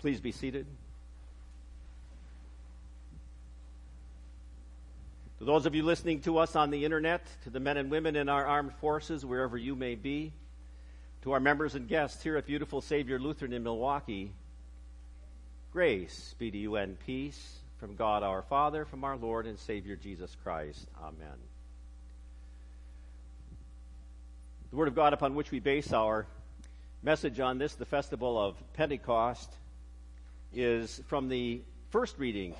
Please be seated. To those of you listening to us on the internet, to the men and women in our armed forces, wherever you may be, to our members and guests here at beautiful Savior Lutheran in Milwaukee, grace be to you and peace from God our Father, from our Lord and Savior Jesus Christ. Amen. The Word of God upon which we base our message on this, the festival of Pentecost, is from the first reading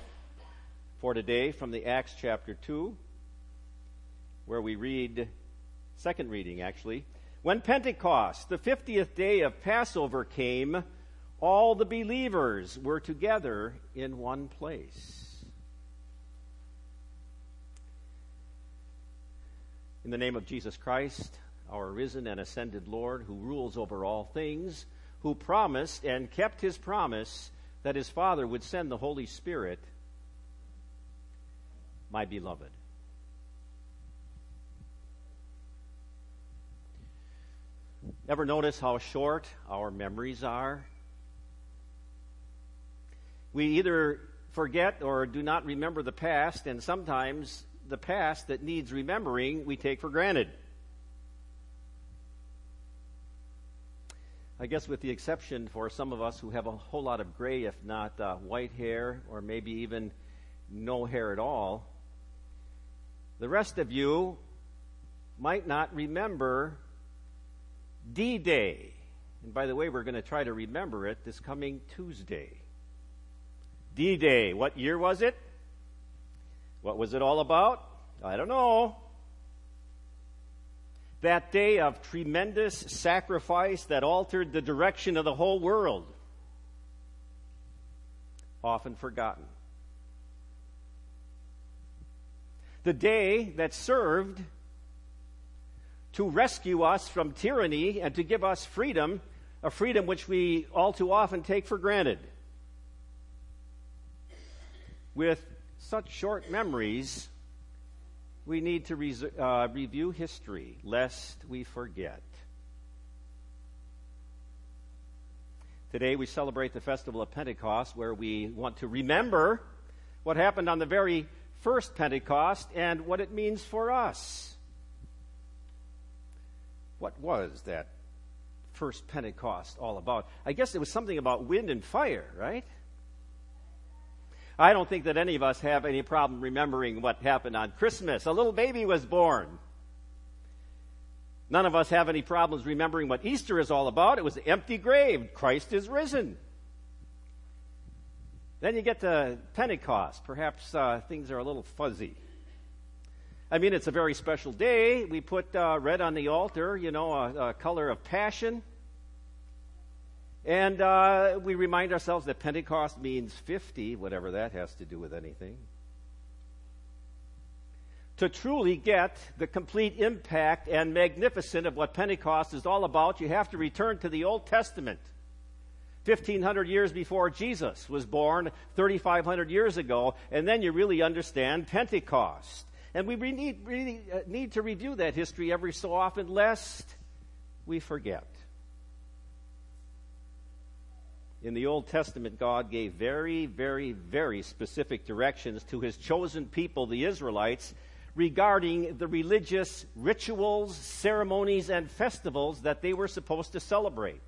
for today from the Acts chapter 2, where we read, second reading actually. When Pentecost, the 50th day of Passover, came, all the believers were together in one place. In the name of Jesus Christ, our risen and ascended Lord, who rules over all things, who promised and kept his promise that his Father would send the Holy Spirit my beloved. Ever notice how short our memories are? We either forget or do not remember the past, and sometimes the past that needs remembering we take for granted. I guess, with the exception for some of us who have a whole lot of gray, if not uh, white hair, or maybe even no hair at all, the rest of you might not remember D Day. And by the way, we're going to try to remember it this coming Tuesday. D Day. What year was it? What was it all about? I don't know. That day of tremendous sacrifice that altered the direction of the whole world. Often forgotten. the day that served to rescue us from tyranny and to give us freedom, a freedom which we all too often take for granted. With such short memories, we need to res- uh, review history lest we forget. Today we celebrate the festival of Pentecost where we want to remember what happened on the very first Pentecost and what it means for us. What was that first Pentecost all about? I guess it was something about wind and fire, right? I don't think that any of us have any problem remembering what happened on Christmas. A little baby was born. None of us have any problems remembering what Easter is all about. It was an empty grave. Christ is risen. Then you get to Pentecost. Perhaps uh, things are a little fuzzy. I mean, it's a very special day. We put uh, red on the altar, you know, a, a color of passion. And uh, we remind ourselves that Pentecost means 50, whatever that has to do with anything. To truly get the complete impact and magnificence of what Pentecost is all about, you have to return to the Old Testament. 1500 years before Jesus was born, 3500 years ago, and then you really understand Pentecost. And we need, really uh, need to review that history every so often, lest we forget. In the Old Testament, God gave very, very, very specific directions to his chosen people, the Israelites, regarding the religious rituals, ceremonies, and festivals that they were supposed to celebrate.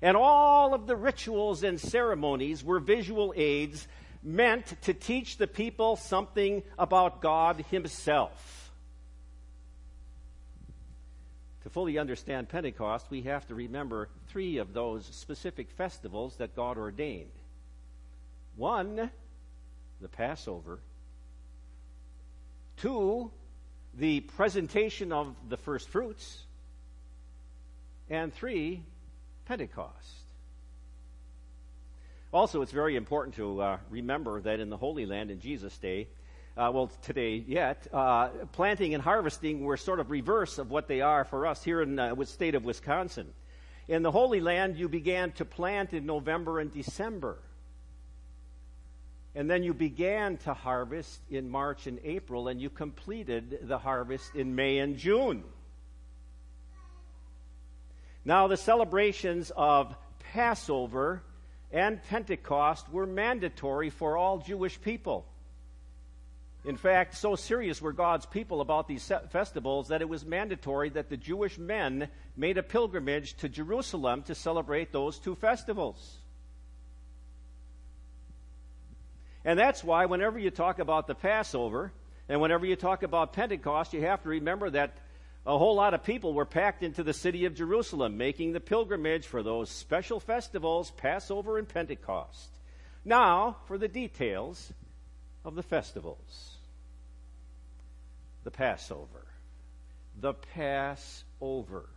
And all of the rituals and ceremonies were visual aids meant to teach the people something about God Himself. To fully understand Pentecost, we have to remember three of those specific festivals that God ordained. One, the Passover. Two, the presentation of the first fruits. And three, Pentecost. Also, it's very important to uh, remember that in the Holy Land in Jesus' day, uh, well, today yet, uh, planting and harvesting were sort of reverse of what they are for us here in the state of Wisconsin. In the Holy Land, you began to plant in November and December. And then you began to harvest in March and April, and you completed the harvest in May and June. Now, the celebrations of Passover and Pentecost were mandatory for all Jewish people. In fact, so serious were God's people about these festivals that it was mandatory that the Jewish men made a pilgrimage to Jerusalem to celebrate those two festivals. And that's why, whenever you talk about the Passover and whenever you talk about Pentecost, you have to remember that a whole lot of people were packed into the city of Jerusalem, making the pilgrimage for those special festivals, Passover and Pentecost. Now, for the details of the festivals the Passover. The Passover.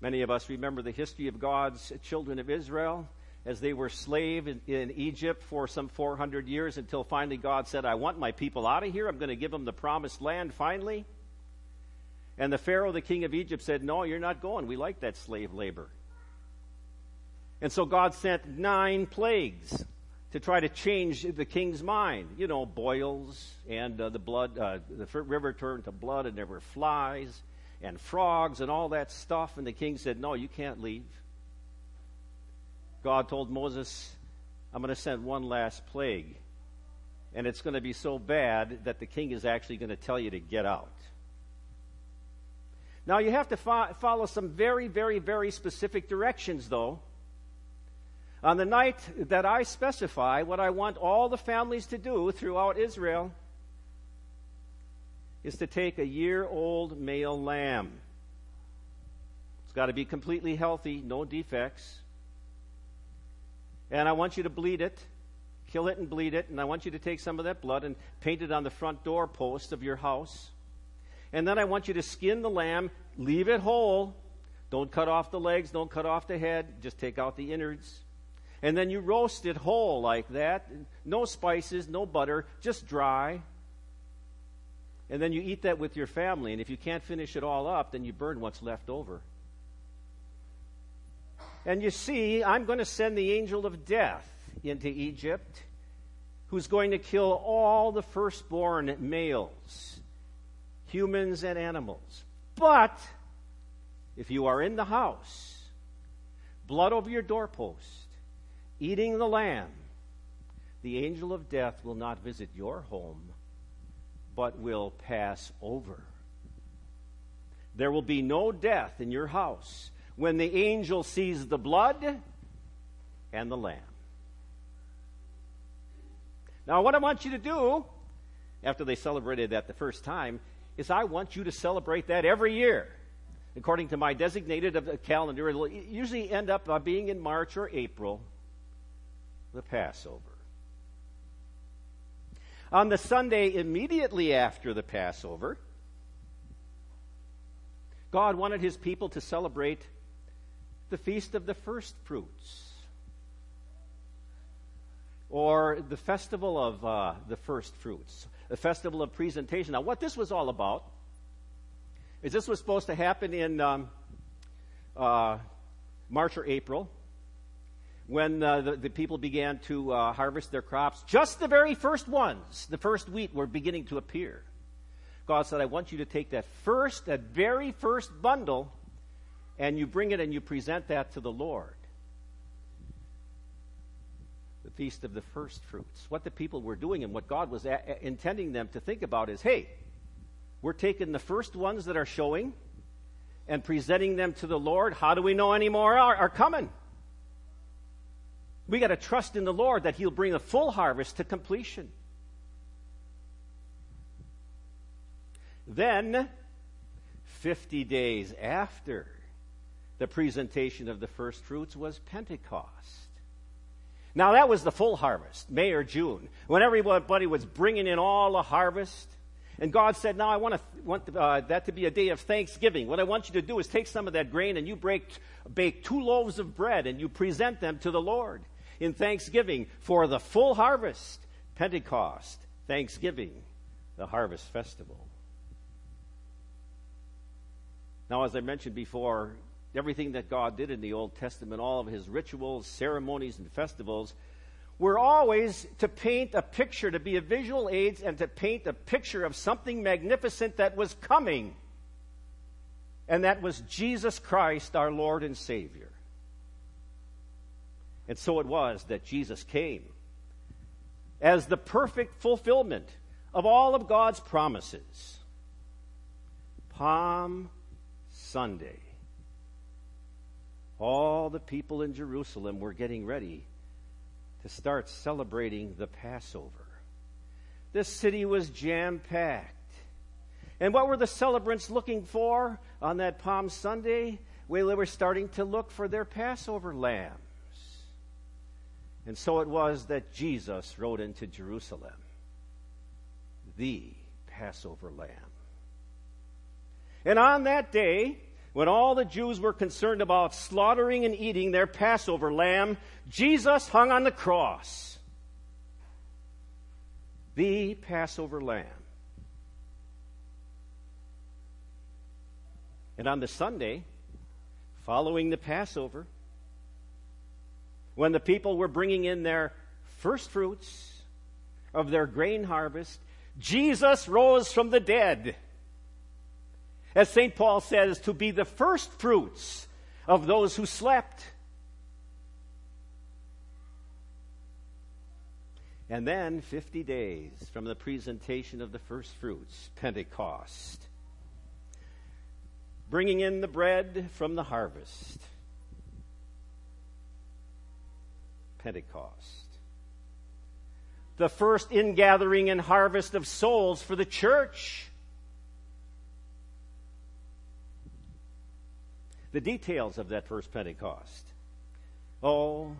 Many of us remember the history of God's children of Israel as they were slave in, in, Egypt for some 400 years until finally God said, I want my people out of here. I'm going to give them the promised land finally. And the Pharaoh, the king of Egypt, said, No, you're not going. We like that slave labor. And so God sent nine plagues to try to change the king's mind. You know, boils and uh, the blood, uh, the river turned to blood, and there were flies and frogs and all that stuff. And the king said, No, you can't leave. God told Moses, I'm going to send one last plague. And it's going to be so bad that the king is actually going to tell you to get out. Now, you have to fo- follow some very, very, very specific directions, though on the night that I specify, what I want all the families to do throughout Israel is to take a year old male lamb. It's got to be completely healthy, no defects. And I want you to bleed it, kill it and bleed it, and I want you to take some of that blood and paint it on the front door post of your house. And then I want you to skin the lamb, leave it whole. Don't cut off the legs, don't cut off the head, just take out the innards. And then you roast it whole like that. No spices, no butter, just dry. And then you eat that with your family. And if you can't finish it all up, then you burn what's left over. And you see, I'm going to send the angel of death into Egypt, who's going to kill all the firstborn males, humans and animals. But if you are in the house, blood over your doorpost, eating the lamb, the angel of death will not visit your home, but will pass over. There will be no death in your house when the angel sees the blood and the lamb. Now, what I want you to do, after they celebrated that the first time, is I want you to celebrate that every year. According to my designated calendar, it'll usually end up uh, being in March or April the Passover. On the Sunday immediately after the Passover, God wanted his people to celebrate the Feast of the First Fruits, or the Festival of uh, the First Fruits, the Festival of Presentation. Now, what this was all about is this was supposed to happen in um, uh, March or April when uh, the, the, people began to uh, harvest their crops, just the very first ones, the first wheat, were beginning to appear. God said, I want you to take that first, that very first bundle, and you bring it and you present that to the Lord. The feast of the first fruits. What the people were doing and what God was a- intending them to think about is hey, we're taking the first ones that are showing and presenting them to the Lord. How do we know any more are, are coming? We got to trust in the Lord that He'll bring a full harvest to completion. Then, 50 days after the presentation of the first fruits was Pentecost. Now, that was the full harvest, May or June, when everybody was bringing in all the harvest. And God said, Now I want, to, want uh, that to be a day of thanksgiving. What I want you to do is take some of that grain and you break, bake two loaves of bread and you present them to the Lord in thanksgiving for the full harvest, Pentecost, Thanksgiving, the harvest festival. Now, as I mentioned before, everything that God did in the Old Testament, all of his rituals, ceremonies, and festivals, were always to paint a picture, to be a visual aid, and to paint a picture of something magnificent that was coming. And that was Jesus Christ, our Lord and Savior. And so it was that Jesus came as the perfect fulfillment of all of God's promises. Palm Sunday. All the people in Jerusalem were getting ready to start celebrating the Passover. This city was jam packed. And what were the celebrants looking for on that Palm Sunday? Well, they were starting to look for their Passover lambs. And so it was that Jesus rode into Jerusalem, the Passover lamb. And on that day, when all the Jews were concerned about slaughtering and eating their Passover lamb, Jesus hung on the cross. The Passover lamb. And on the Sunday, following the Passover, when the people were bringing in their first fruits of their grain harvest, Jesus rose from the dead. As St. Paul says, to be the first fruits of those who slept. And then 50 days from the presentation of the first fruits, Pentecost. Bringing in the bread from the harvest. Pentecost. The first ingathering and harvest of souls for the church. The details of that first Pentecost. Oh,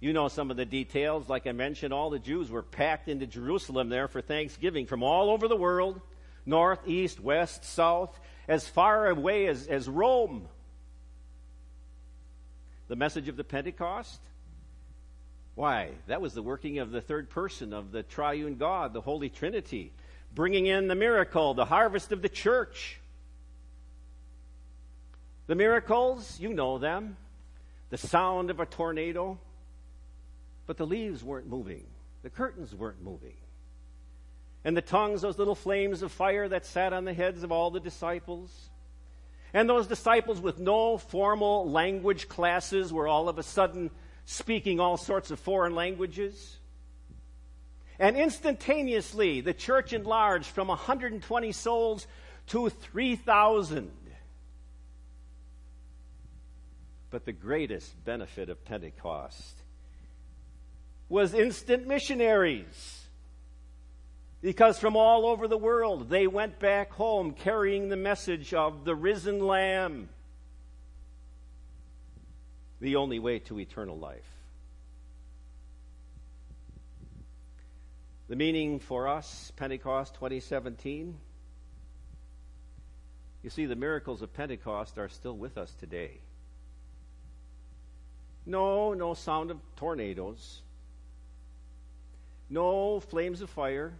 you know some of the details. Like I mentioned, all the Jews were packed into Jerusalem there for Thanksgiving from all over the world north, east, west, south, as far away as, as Rome. The message of the Pentecost? Why? That was the working of the third person of the triune God, the Holy Trinity, bringing in the miracle, the harvest of the church. The miracles, you know them. The sound of a tornado. But the leaves weren't moving, the curtains weren't moving. And the tongues, those little flames of fire that sat on the heads of all the disciples. And those disciples with no formal language classes were all of a sudden speaking all sorts of foreign languages. And instantaneously, the church enlarged from 120 souls to 3,000. But the greatest benefit of Pentecost was instant missionaries. Because from all over the world, they went back home carrying the message of the risen Lamb the only way to eternal life. The meaning for us, Pentecost 2017, you see, the miracles of Pentecost are still with us today. No, no sound of tornadoes. No flames of fire.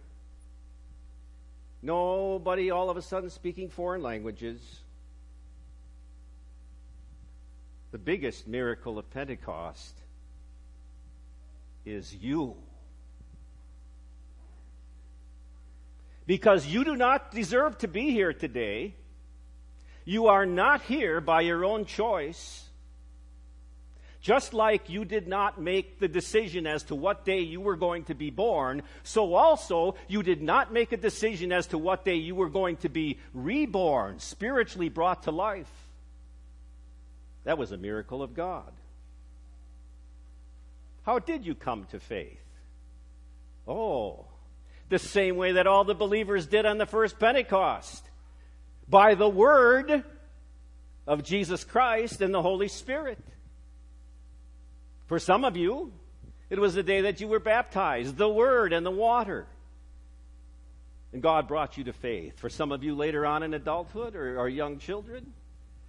Nobody all of a sudden speaking foreign languages. The biggest miracle of Pentecost is you. Because you do not deserve to be here today. You are not here by your own choice. Just like you did not make the decision as to what day you were going to be born, so also you did not make a decision as to what day you were going to be reborn, spiritually brought to life. That was a miracle of God. How did you come to faith? Oh, the same way that all the believers did on the first Pentecost by the Word of Jesus Christ and the Holy Spirit. For some of you, it was the day that you were baptized, the Word and the water. And God brought you to faith. For some of you later on in adulthood or, or young children,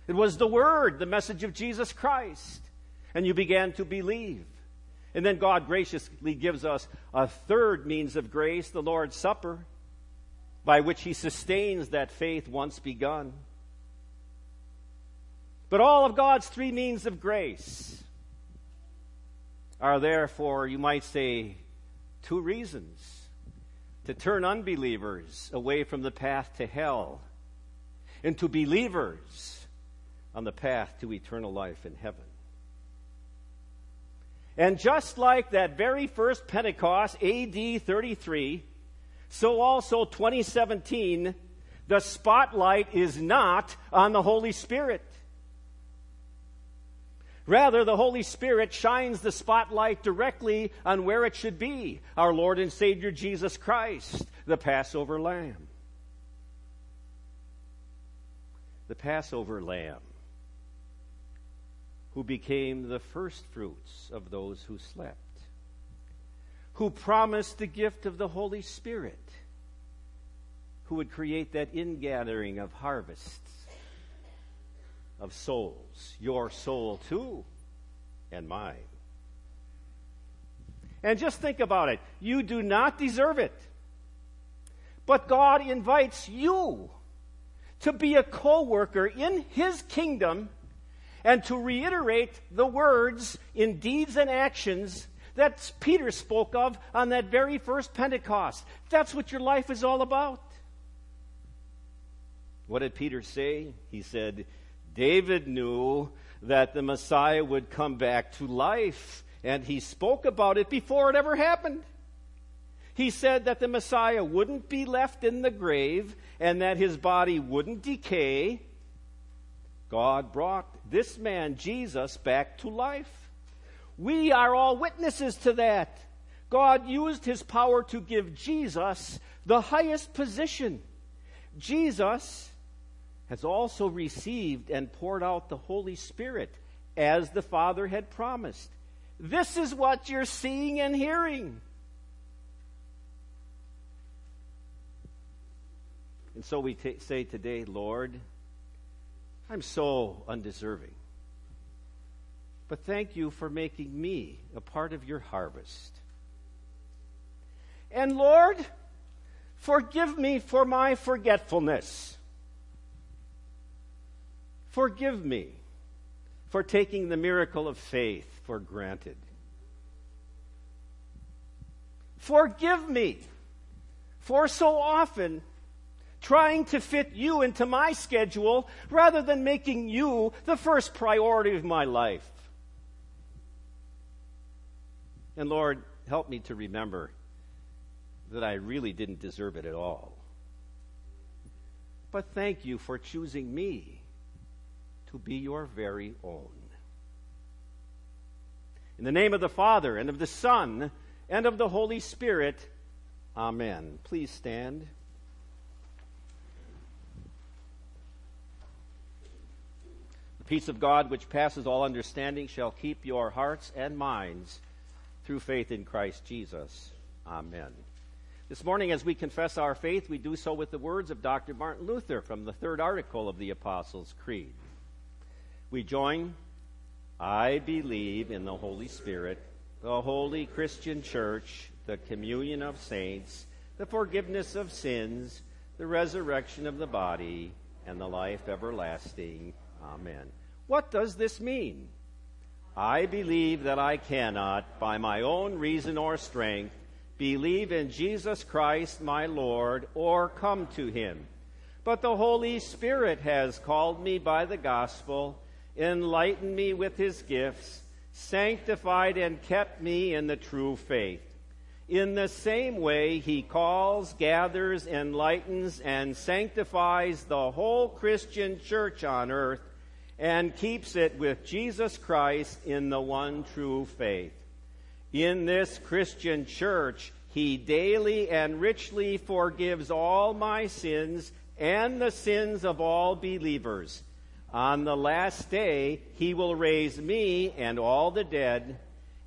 it was the Word, the message of Jesus Christ. And you began to believe. And then God graciously gives us a third means of grace, the Lord's Supper, by which He sustains that faith once begun. But all of God's three means of grace are therefore, you might say, two reasons to turn unbelievers away from the path to hell and to believers on the path to eternal life in heaven. And just like that very first Pentecost, AD 33, so also 2017, the spotlight is not on the Holy Spirit. Rather, the Holy Spirit shines the spotlight directly on where it should be our Lord and Savior Jesus Christ, the Passover Lamb. The Passover Lamb, who became the first fruits of those who slept, who promised the gift of the Holy Spirit, who would create that ingathering of harvests of souls, your soul too, and mine. And just think about it. You do not deserve it. But God invites you to be a co worker in His kingdom and to reiterate the words in deeds and actions that Peter spoke of on that very first Pentecost. That's what your life is all about. What did Peter say? He said, David knew that the Messiah would come back to life, and he spoke about it before it ever happened. He said that the Messiah wouldn't be left in the grave and that his body wouldn't decay. God brought this man, Jesus, back to life. We are all witnesses to that. God used his power to give Jesus the highest position. Jesus has also received and poured out the Holy Spirit as the Father had promised. This is what you're seeing and hearing. And so we t- say today, Lord, I'm so undeserving. But thank you for making me a part of your harvest. And Lord, forgive me for my forgetfulness. Forgive me for taking the miracle of faith for granted. Forgive me for so often trying to fit you into my schedule rather than making you the first priority of my life. And Lord, help me to remember that I really didn't deserve it at all. But thank you for choosing me to be your very own. In the name of the Father, and of the Son, and of the Holy Spirit, Amen. Please stand. Peace of God, which passes all understanding, shall keep your hearts and minds through faith in Christ Jesus. Amen. This morning, as we confess our faith, we do so with the words of Dr. Martin Luther from the third article of the Apostles' Creed. We join, I believe in the Holy Spirit, the holy Christian church, the communion of saints, the forgiveness of sins, the resurrection of the body, and the life everlasting. Amen. What does this mean? I believe that I cannot, by my own reason or strength, believe in Jesus Christ my Lord or come to him. But the Holy Spirit has called me by the gospel enlightened me with his gifts, sanctified and kept me in the true faith. In the same way, he calls, gathers, enlightens, and sanctifies the whole Christian church on earth and keeps it with Jesus Christ in the one true faith. In this Christian church, he daily and richly forgives all my sins and the sins of all believers on the last day, he will raise me and all the dead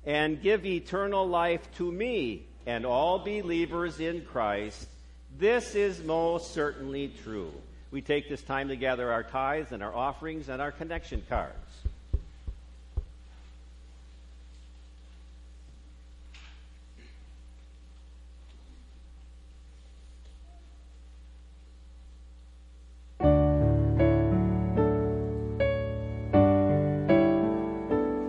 and give eternal life to me and all believers in Christ. This is most certainly true. We take this time to gather our tithes and our offerings and our connection cards.